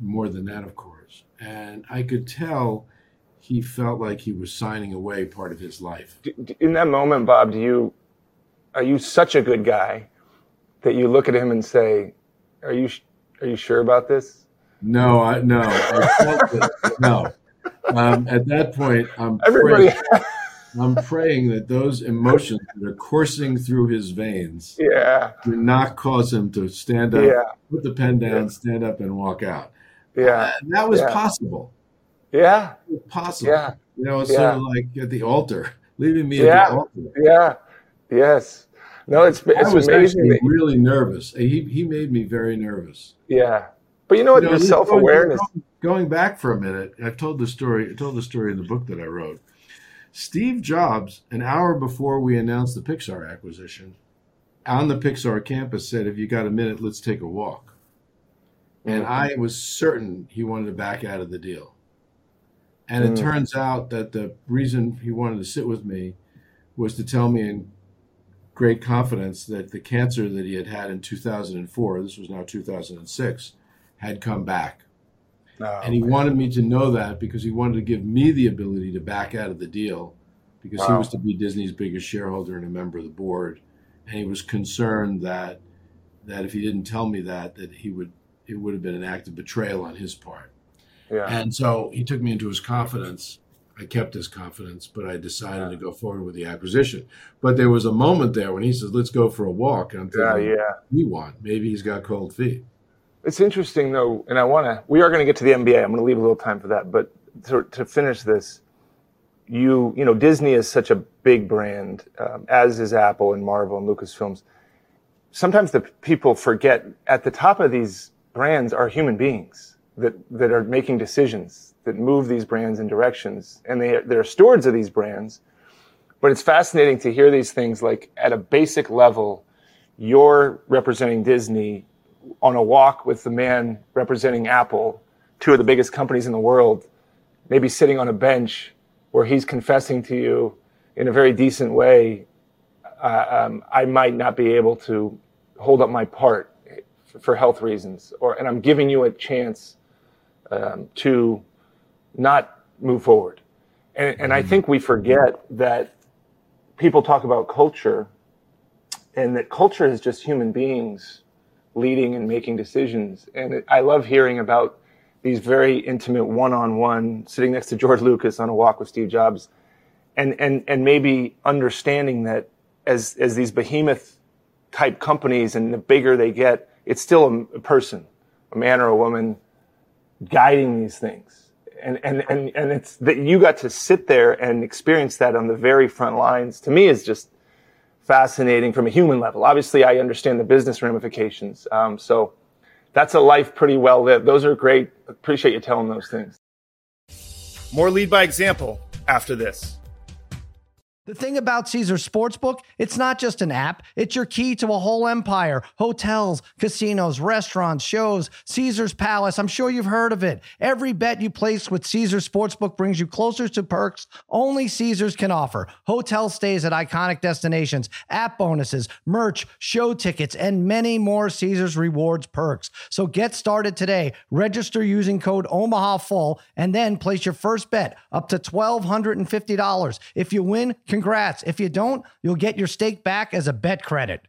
Speaker 2: more than that, of course. And I could tell he felt like he was signing away part of his life.
Speaker 1: In that moment, Bob, do you are you such a good guy that you look at him and say, "Are you are you sure about this?"
Speaker 2: No, I no, I no. Um, at that point, I'm
Speaker 1: everybody.
Speaker 2: Praying, I'm praying that those emotions that are coursing through his veins,
Speaker 1: yeah,
Speaker 2: do not cause him to stand up,
Speaker 1: yeah.
Speaker 2: put the pen down, yeah. stand up, and walk out.
Speaker 1: Yeah, uh,
Speaker 2: that was
Speaker 1: yeah.
Speaker 2: possible.
Speaker 1: Yeah,
Speaker 2: was possible.
Speaker 1: Yeah,
Speaker 2: you know, it's sort of like at the altar, leaving me
Speaker 1: yeah.
Speaker 2: at the altar.
Speaker 1: Yeah, yes. No, it's, it's
Speaker 2: I was
Speaker 1: amazing.
Speaker 2: actually really nervous. He he made me very nervous.
Speaker 1: Yeah, but you know what?
Speaker 2: You know,
Speaker 1: Your self awareness.
Speaker 2: Going, going back for a minute, I've told the story. I told the story in the book that I wrote. Steve Jobs, an hour before we announced the Pixar acquisition, on the Pixar campus said, "If you got a minute, let's take a walk." And
Speaker 1: Mm-hmm.
Speaker 2: I was certain he wanted to back out of the deal. And it
Speaker 1: Mm.
Speaker 2: turns out that the reason he wanted to sit with me was to tell me in great confidence that the cancer that he had had in 2004, this was now 2006, had come back.
Speaker 1: Oh,
Speaker 2: And he wanted me to know that because he wanted to give me the ability to back out of the deal because he was to be Disney's biggest shareholder and a member of the board. And he was concerned that that if he didn't tell me that, that he would it would have been an act of betrayal on his part.
Speaker 1: yeah.
Speaker 2: And so he took me into his confidence. I kept his confidence, but I decided to go forward with the acquisition. But there was a moment there when he says, "Let's go for a walk." And I'm
Speaker 1: Yeah, yeah.
Speaker 2: "We want. Maybe he's got cold feet."
Speaker 1: It's interesting though, and I want to. We are going to get to the NBA. I'm going to leave a little time for that, but to, to finish this, you you know Disney is such a big brand, um, as is Apple and Marvel and Lucasfilms. Sometimes the people forget at the top of these brands are human beings that that are making decisions that move these brands in directions, and they they're stewards of these brands. But it's fascinating to hear these things like at a basic level, you're representing Disney on a walk with the man representing Apple, two of the biggest companies in the world, maybe sitting on a bench where he's confessing to you in a very decent way, uh, um, I might not be able to hold up my part for health reasons, or and I'm giving you a chance um, to not move forward. And, and I think we forget that people talk about culture, and that culture is just human beings leading and making decisions. And it, I love hearing about these very intimate one-on-one, sitting next to George Lucas on a walk with Steve Jobs, and and and maybe understanding that as as these behemoth type companies and the bigger they get, it's still a, a person, a man or a woman, guiding these things. And, and, and, and it's that you got to sit there and experience that on the very front lines to me is just fascinating from a human level. Obviously, I understand the business ramifications. Um, so that's a life pretty well lived. Those are great. Appreciate you telling those things.
Speaker 4: More lead by example after this.
Speaker 5: The thing about Caesar Sportsbook, it's not just an app, it's your key to a whole empire. Hotels, casinos, restaurants, shows, Caesar's Palace. I'm sure you've heard of it. Every bet you place with Caesar Sportsbook brings you closer to perks only Caesars can offer. Hotel stays at iconic destinations, app bonuses, merch, show tickets, and many more Caesars rewards perks. So get started today. Register using code Omaha Full and then place your first bet up to $1,250. If you win, congrats. If you don't, you'll get your stake back as a bet credit.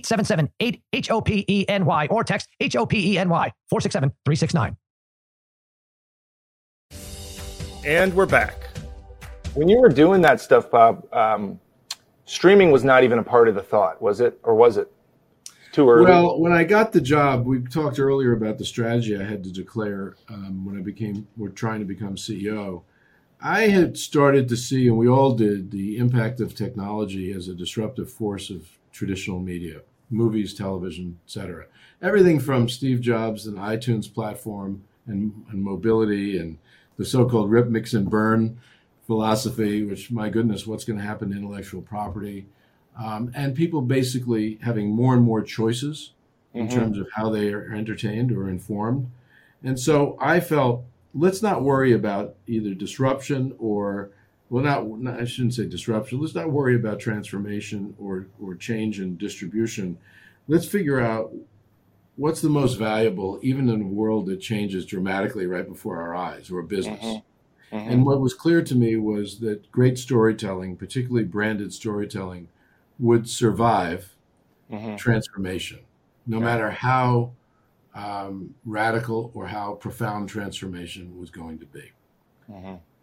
Speaker 5: H O P E N Y or text H O P E N Y 467 369.
Speaker 4: And we're back.
Speaker 1: When you were doing that stuff, Bob, um, streaming was not even a part of the thought, was it? Or was it too early?
Speaker 2: Well, when I got the job, we talked earlier about the strategy I had to declare um, when I became, we're trying to become CEO. I had started to see, and we all did, the impact of technology as a disruptive force of traditional media, movies, television, etc. Everything from Steve Jobs and iTunes platform and, and mobility and the so-called rip, mix, and burn philosophy, which, my goodness, what's going to happen to intellectual property? Um, and people basically having more and more choices in
Speaker 1: Mhm.
Speaker 2: terms of how they are entertained or informed. And so I felt let's not worry about either disruption or well not, not I shouldn't say disruption. Let's not worry about transformation or or change in distribution. Let's figure out what's the most valuable even in a world that changes dramatically right before our eyes or a business.
Speaker 1: Mhm. Mhm.
Speaker 2: And what was clear to me was that great storytelling, particularly branded storytelling, would survive
Speaker 1: Mhm.
Speaker 2: transformation, no
Speaker 1: Yeah.
Speaker 2: matter how um, radical or how profound transformation was going to be.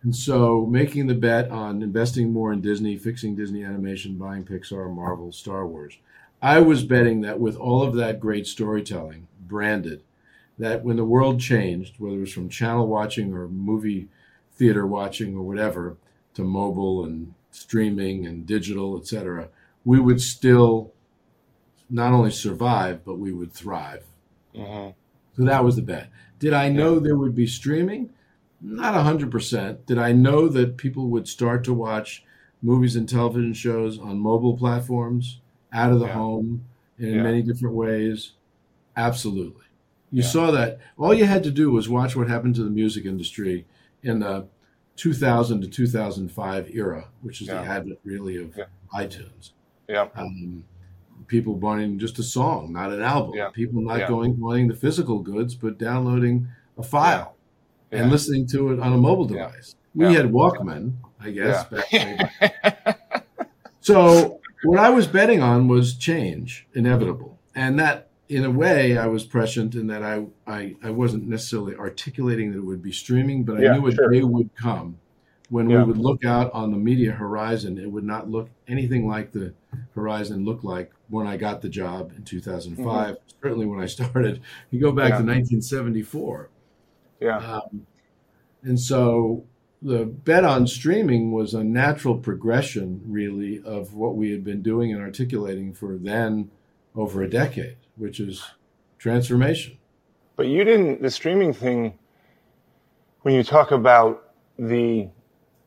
Speaker 2: And so, making the bet on investing more in Disney, fixing Disney animation, buying Pixar, Marvel, Star Wars, I was betting that with all of that great storytelling, branded, that when the world changed, whether it was from channel watching or movie theater watching or whatever, to mobile and streaming and digital, etc., we would still not only survive, but we would thrive.
Speaker 1: Mhm.
Speaker 2: So that was the bet. Did I know there would be streaming? Not 100%. Did I know that people would start to watch movies and television shows on mobile platforms, out of the
Speaker 1: Yeah.
Speaker 2: home, in
Speaker 1: Yeah.
Speaker 2: many different ways? Absolutely. You
Speaker 1: Yeah.
Speaker 2: saw that. All you had to do was watch what happened to the music industry in the 2000 to 2005 era, which is the advent really of iTunes
Speaker 1: Yeah.
Speaker 2: um, people wanting just a song, not an album.
Speaker 1: Yeah.
Speaker 2: People not going wanting the physical goods, but downloading a file
Speaker 1: Yeah.
Speaker 2: and listening to it on a mobile
Speaker 1: Yeah.
Speaker 2: device. We
Speaker 1: Yeah.
Speaker 2: had Walkman, I guess. So what I was betting on was change, inevitable, and that in a way I was prescient in that I I, I wasn't necessarily articulating that it would be streaming, but I
Speaker 1: Yeah,
Speaker 2: knew a
Speaker 1: sure.
Speaker 2: day would come when
Speaker 1: Yeah.
Speaker 2: we would look out on the media horizon. It would not look anything like the horizon looked like when I got the job in 2005. Certainly when I started. You go back
Speaker 1: Mm-hmm. Yeah.
Speaker 2: to 1974.
Speaker 1: Yeah.
Speaker 2: Um, and so the bet on streaming was a natural progression, really, of what we had been doing and articulating for then over a decade, which is transformation.
Speaker 1: But you didn't, the streaming thing, when you talk about the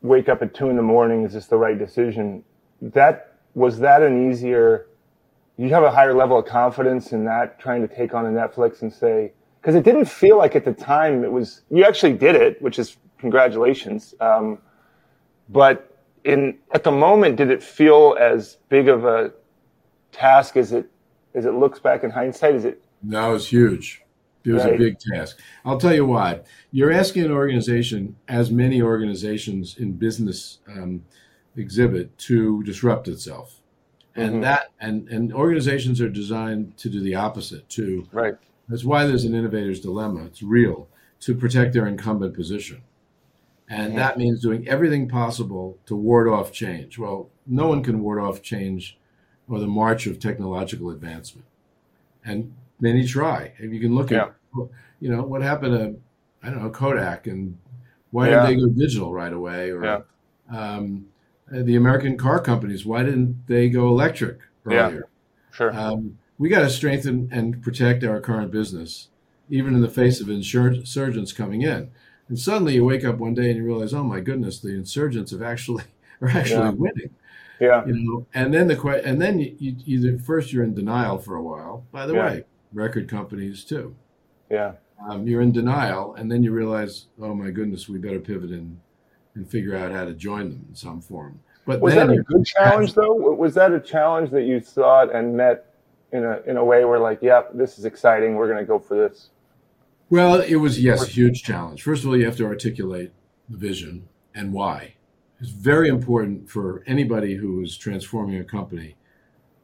Speaker 1: wake up at two in the morning, is this the right decision? That, was that an easier, you have a higher level of confidence in that trying to take on a Netflix and say, because it didn't feel like at the time it was, you actually did it, which is congratulations. Um, but in, at the moment, did it feel as big of a task as it, as it looks back in hindsight? Is it,
Speaker 2: That was huge. It was a big task. I'll tell you why. You're asking an organization, as many organizations in business um, exhibit, to disrupt itself, and
Speaker 1: Mhm.
Speaker 2: that and and organizations are designed to do the opposite. To
Speaker 1: right?
Speaker 2: That's why there's an innovator's dilemma. It's real to protect their incumbent position, and
Speaker 1: Mhm.
Speaker 2: that means doing everything possible to ward off change. Well, no one can ward off change or the march of technological advancement, and many try. If you can look at, you know, what happened to, I don't know, Kodak, and why
Speaker 1: Yeah.
Speaker 2: did they go digital right away? Or
Speaker 1: Yeah.
Speaker 2: um, the American car companies, why didn't they go electric
Speaker 1: Yeah.
Speaker 2: earlier?
Speaker 1: Sure.
Speaker 2: Um, we got to strengthen and protect our current business, even in the face of insurgents coming in. And suddenly you wake up one day and you realize, oh my goodness, the insurgents have actually are actually
Speaker 1: Yeah.
Speaker 2: winning.
Speaker 1: yeah.
Speaker 2: You know, and then the and then you, you either first you're in denial for a while. By the
Speaker 1: Yeah.
Speaker 2: way, record companies too.
Speaker 1: Yeah.
Speaker 2: Um, you're in denial, and then you realize, oh my goodness, we better pivot and and figure out how to join them in some form. But
Speaker 1: Was
Speaker 2: then
Speaker 1: that a good challenge though? Was that a challenge that you thought and met in a in a way where like, yep, this is exciting. We're going to go for this.
Speaker 2: Well, it was yes, a huge challenge. First of all, you have to articulate the vision and why. It's very important for anybody who is transforming a company.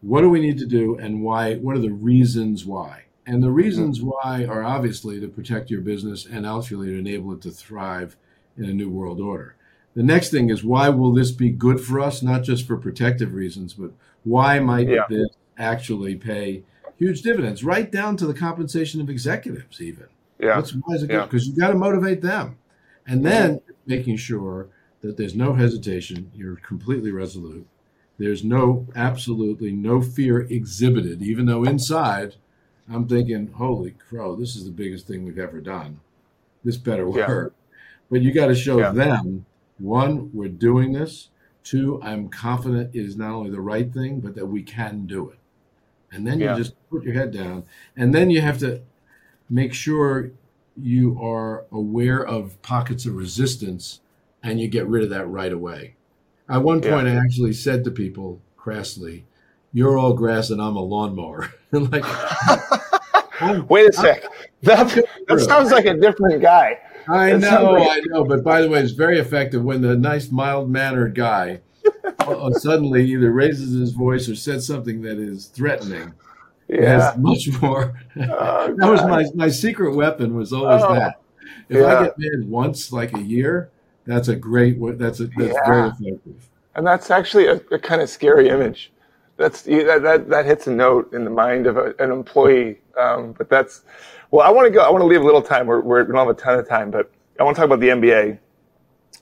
Speaker 2: What do we need to do and why? What are the reasons why? And the reasons mm-hmm. why are obviously to protect your business and ultimately to enable it to thrive in a new world order. The next thing is why will this be good for us, not just for protective reasons, but why might
Speaker 1: Yeah.
Speaker 2: this actually pay huge dividends, right down to the compensation of executives, even.
Speaker 1: Yeah.
Speaker 2: That's why is it good? Because you got to motivate them, and mm-hmm. then making sure that there's no hesitation. You're completely resolute. There's no, absolutely no fear exhibited, even though inside I'm thinking, holy crow, this is the biggest thing we've ever done. This better
Speaker 1: Yeah.
Speaker 2: work. But you got to show
Speaker 1: Yeah.
Speaker 2: them one, we're doing this. Two, I'm confident it is not only the right thing, but that we can do it. And then
Speaker 1: Yeah.
Speaker 2: you just put your head down. And then you have to make sure you are aware of pockets of resistance and you get rid of that right away. At one
Speaker 1: Yeah.
Speaker 2: point, I actually said to people crassly, You're all grass and I'm a lawnmower. like,
Speaker 1: Wait a sec. That that sounds like a different guy.
Speaker 2: I know, I know. But by the way, it's very effective when the nice, mild mannered guy suddenly either raises his voice or says something that is threatening.
Speaker 1: Yeah.
Speaker 2: has much more.
Speaker 1: Oh,
Speaker 2: that was my, my secret weapon was always
Speaker 1: Oh,
Speaker 2: that. If
Speaker 1: yeah.
Speaker 2: I get mad once like a year, that's a great. That's a that's very effective.
Speaker 1: And that's actually a, a kind of scary image. That's that, that that hits a note in the mind of a, an employee. Um, but that's well, I want to go. I want to leave a little time. We're, we're, we don't have a ton of time, but I want to talk about the NBA.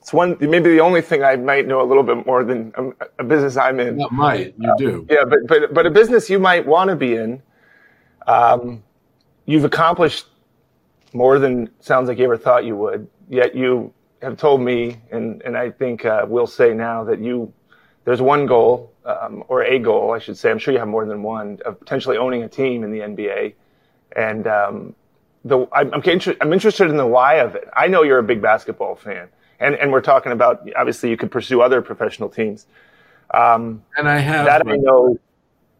Speaker 1: It's one maybe the only thing I might know a little bit more than a, a business I'm in.
Speaker 2: Not might you do.
Speaker 1: Yeah, but but but a business you might want to be in. Um, you've accomplished more than sounds like you ever thought you would. Yet you have told me, and and I think uh, we'll say now that you there's one goal um, or a goal, I should say. I'm sure you have more than one of potentially owning a team in the NBA, and um, the I'm I'm, I'm interested in the why of it. I know you're a big basketball fan, and and we're talking about obviously you could pursue other professional teams. Um,
Speaker 2: And I have
Speaker 1: that I know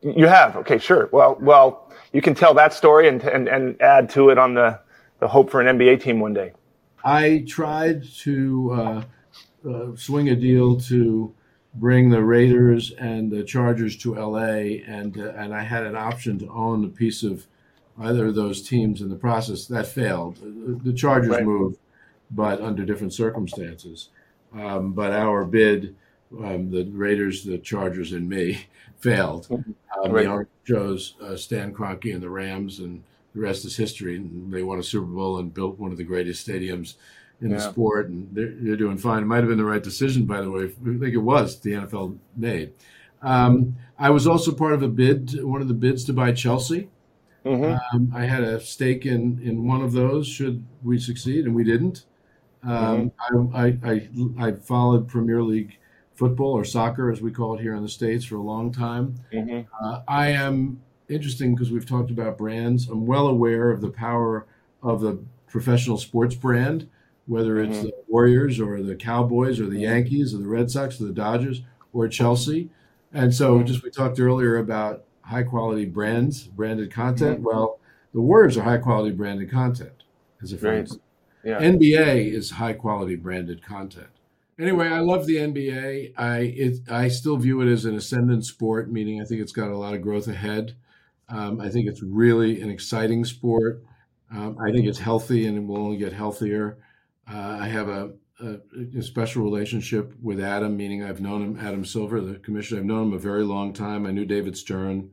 Speaker 1: you have. Okay, sure. Well, well, you can tell that story and and, and add to it on the the hope for an NBA team one day.
Speaker 2: I tried to uh, uh, swing a deal to bring the Raiders and the Chargers to LA, and uh, and I had an option to own a piece of either of those teams in the process. That failed. The Chargers
Speaker 1: Right.
Speaker 2: moved, but under different circumstances. Um, but our bid, um, the Raiders, the Chargers, and me, failed. Um,
Speaker 1: Right.
Speaker 2: Chose uh, Stan Kroenke and the Rams, and the rest is history. And they won a Super Bowl and built one of the greatest stadiums in the sport, and they're, they're doing fine. It might have been the right decision, by the way. I think it was the NFL made. Um, I was also part of a bid, one of the bids to buy Chelsea.
Speaker 1: hmm
Speaker 2: Um, I had a stake in in one of those. Should we succeed, and we didn't. Um, I, I, I I followed Premier League football or soccer, as we call it here in the states, for a long time.
Speaker 1: hmm
Speaker 2: Uh, I am interesting because we've talked about brands. I'm well aware of the power of the professional sports brand, whether it's
Speaker 1: Mhm.
Speaker 2: the Warriors or the Cowboys or the Yankees or the Red Sox or the Dodgers or Chelsea. And so,
Speaker 1: Mhm.
Speaker 2: just we talked earlier about high quality brands, branded content. Well, the Warriors are high quality branded content, as a for
Speaker 1: Right.
Speaker 2: instance.
Speaker 1: Yeah.
Speaker 2: NBA is high quality branded content. Anyway, I love the NBA. I it I still view it as an ascendant sport, meaning I think it's got a lot of growth ahead. Um, I think it's really an exciting sport. Um, I think it's healthy and it will only get healthier. Uh, I have a, a, a special relationship with Adam, meaning I've known him, Adam Silver, the commissioner. I've known him a very long time. I knew David Stern.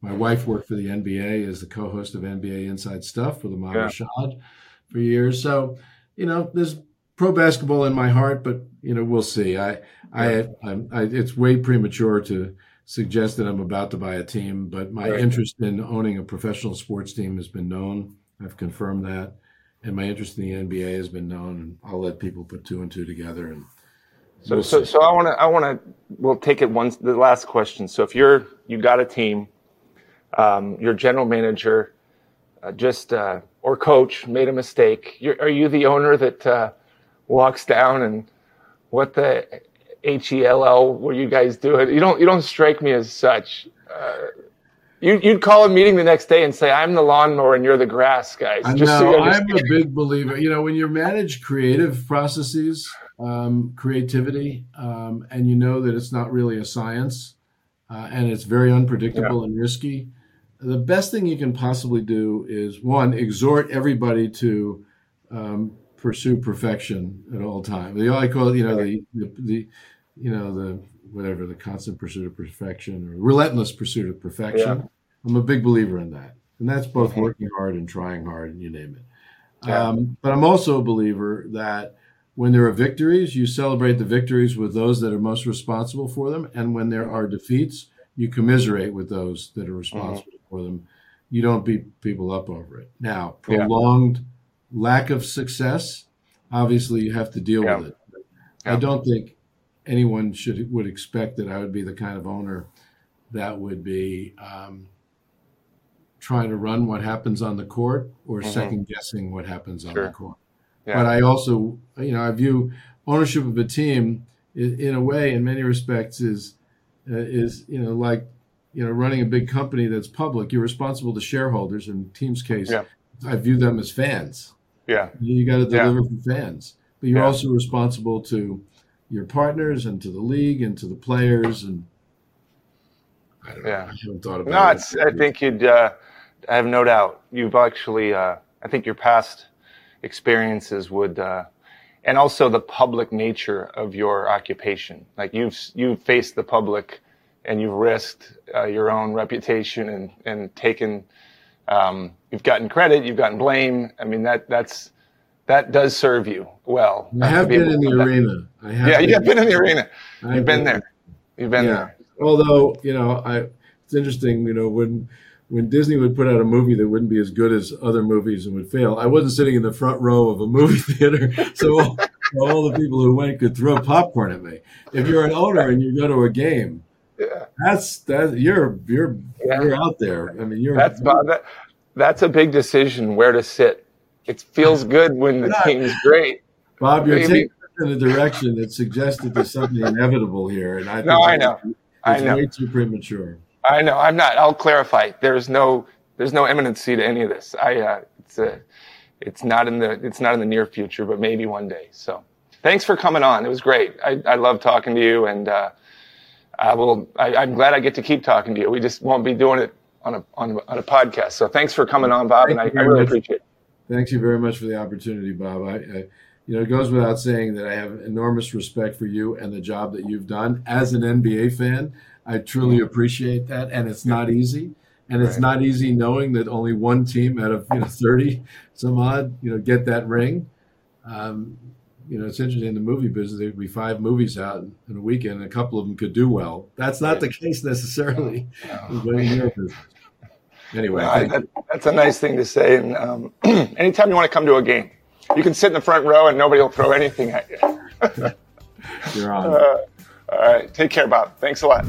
Speaker 2: My wife worked for the NBA as the co-host of NBA Inside Stuff for the Mama
Speaker 1: Yeah.
Speaker 2: Shad for years. So, you know, there's pro basketball in my heart, but you know, we'll see. I, I, I'm, I, it's way premature to suggest that I'm about to buy a team, but my
Speaker 1: Right.
Speaker 2: interest in owning a professional sports team has been known. I've confirmed that, and my interest in the NBA has been known. And I'll let people put two and two together. And
Speaker 1: So
Speaker 2: we'll
Speaker 1: so
Speaker 2: see.
Speaker 1: so I want to I want to we'll take it one the last question. So if you're you got a team, um, your general manager, uh, just uh, or coach made a mistake. You're, are you the owner that uh, walks down and what the H E L L were you guys doing? You don't you don't strike me as such. Uh, you, you'd call a meeting the next day and say, "I'm the lawnmower and you're the grass, guys."
Speaker 2: I
Speaker 1: Just so
Speaker 2: know
Speaker 1: you
Speaker 2: I'm a big believer. You know, when you manage creative processes, um, creativity, um, and you know that it's not really a science, uh, and it's very unpredictable and risky. The best thing you can possibly do is one exhort everybody to um, pursue perfection at all times. They all call it, you know, the, the the you know the whatever the constant pursuit of perfection or relentless pursuit of perfection.
Speaker 1: Yeah.
Speaker 2: I'm a big believer in that, and that's both
Speaker 1: Mhm.
Speaker 2: working hard and trying hard, and you name it.
Speaker 1: Yeah.
Speaker 2: Um, but I'm also a believer that when there are victories, you celebrate the victories with those that are most responsible for them. And when there are defeats, you commiserate with those that are responsible mm-hmm. Them. You don't beat people up over it. Now, prolonged yeah. lack of success, obviously you have to deal yeah. with it. Yeah. I don't think anyone should would expect that I would be the kind of owner that would be um, trying to run what happens on the court or mm-hmm. second guessing what happens on the court. But I also, you know, I view ownership of a team in, in a way, in many respects, is uh, is you know like you know running a big company that's public. You're responsible to shareholders. In team's case, yeah. I view them as fans.
Speaker 1: Yeah,
Speaker 2: you, got to deliver yeah. for fans, but you're also responsible to your partners and to the league and to the players and. I don't know. I haven't thought about that.
Speaker 1: no, it's, I think you'd. Uh, I have no doubt you've actually. Uh, I think your past experiences would, uh, and also the public nature of your occupation. Like you've you've faced the public, and you've risked uh, your own reputation and and taken. Um, you've gotten credit, you've gotten blame. I mean that that's that does serve you well.
Speaker 2: I have been in the arena.
Speaker 1: I have yeah, you have been in the arena. You've been, been there. You've been yeah. there.
Speaker 2: Although you know, I it's interesting. You know when when Disney would put out a movie that wouldn't be as good as other movies and would fail, I wasn't sitting in the front row of a movie theater, so all, all the people who went could throw popcorn at me. If you're an owner and you go to a game, yeah. that's that you're you're yeah. you're out there. I mean, you're
Speaker 1: that's
Speaker 2: Bob,
Speaker 1: that, that's a big decision where to sit. It feels good when the team's great.
Speaker 2: Bob, you're Maybe. taking in a direction that suggests that there's something inevitable here, and I
Speaker 1: no, I know,
Speaker 2: it's
Speaker 1: I know.
Speaker 2: way too premature.
Speaker 1: I know. I'm not. I'll clarify. There's no. There's no imminency to any of this. I. Uh, it's a. It's not in the. It's not in the near future, but maybe one day. So, thanks for coming on. It was great. I. I love talking to you, and uh, I will. I, I'm glad I get to keep talking to you. We just won't be doing it on a on, on a podcast. So, thanks for coming on, Bob, Thank and I, I really much. appreciate it.
Speaker 2: Thank you very much for the opportunity, Bob. I, I you know, it goes without saying that I have enormous respect for you and the job that you've done as an NBA fan. I truly appreciate that, and it's not easy. And it's right. not easy knowing that only one team out of you know thirty some odd you know get that ring. Um, you know, it's interesting in the movie business. There'd be five movies out in a weekend, and a couple of them could do well. That's not the case necessarily. No. Anyway,
Speaker 1: no, that, that's a nice thing to say. And um, anytime you want to come to a game, you can sit in the front row and nobody will throw anything at you.
Speaker 2: You're on. Uh,
Speaker 1: all right. Take care, Bob. Thanks a lot.